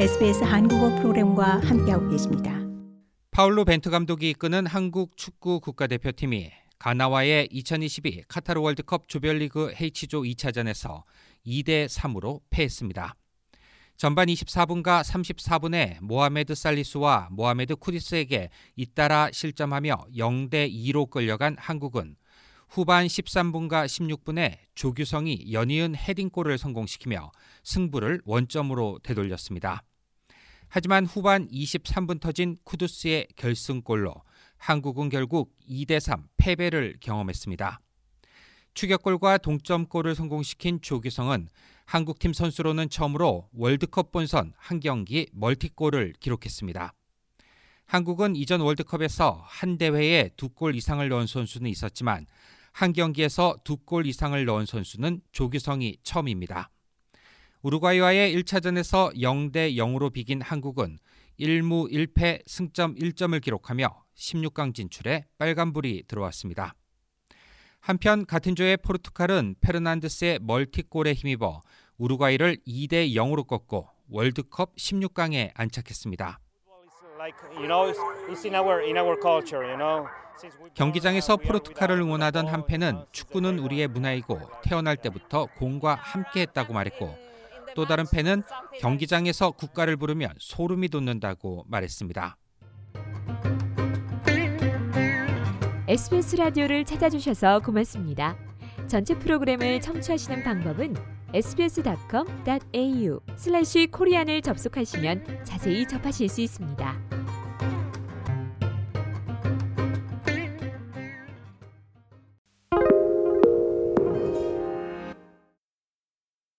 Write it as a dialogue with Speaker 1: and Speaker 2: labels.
Speaker 1: SBS 한국어 프로그램과 함께하고 계십니다.
Speaker 2: 파울로 벤투 감독이 이끄는 한국 축구 국가대표팀이 가나와의 2022 카타르 월드컵 조별리그 H조 2차전에서 2대 3으로 패했습니다. 전반 24분과 34분에 모하메드 살리스와 모하메드 쿠디스에게 잇따라 실점하며 0대 2로 끌려간 한국은 후반 13분과 16분에 조규성이 연이은 헤딩골을 성공시키며 승부를 원점으로 되돌렸습니다. 하지만 후반 23분 터진 쿠두스의 결승골로 한국은 결국 2대 3 패배를 경험했습니다. 추격골과 동점골을 성공시킨 조규성은 한국팀 선수로는 처음으로 월드컵 본선 한 경기 멀티골을 기록했습니다. 한국은 이전 월드컵에서 한 대회에 두 골 이상을 넣은 선수는 있었지만 한 경기에서 두 골 이상을 넣은 선수는 조규성이 처음입니다. 우루과이와의 1차전에서 0대 0으로 비긴 한국은 1무 1패 승점 1점을 기록하며 16강 진출에 빨간불이 들어왔습니다. 한편 같은 조의 포르투갈은 페르난드스의 멀티골에 힘입어 우루과이를 2대 0으로 꺾고 월드컵 16강에 안착했습니다. 경기장에서 포르투갈을 응원하던 한 팬은 축구는 우리의 문화이고 태어날 때부터 공과 함께했다고 말했고 또 다른 팬은 경기장에서 국가를 부르면 소름이 돋는다고 말했습니다.
Speaker 3: SBS 라디오를 찾아주셔서 고맙습니다. 전체 프로그램을 청취하시는 방법은 sbs.com.au/korean을 접속하시면 자세히 접하실 수 있습니다.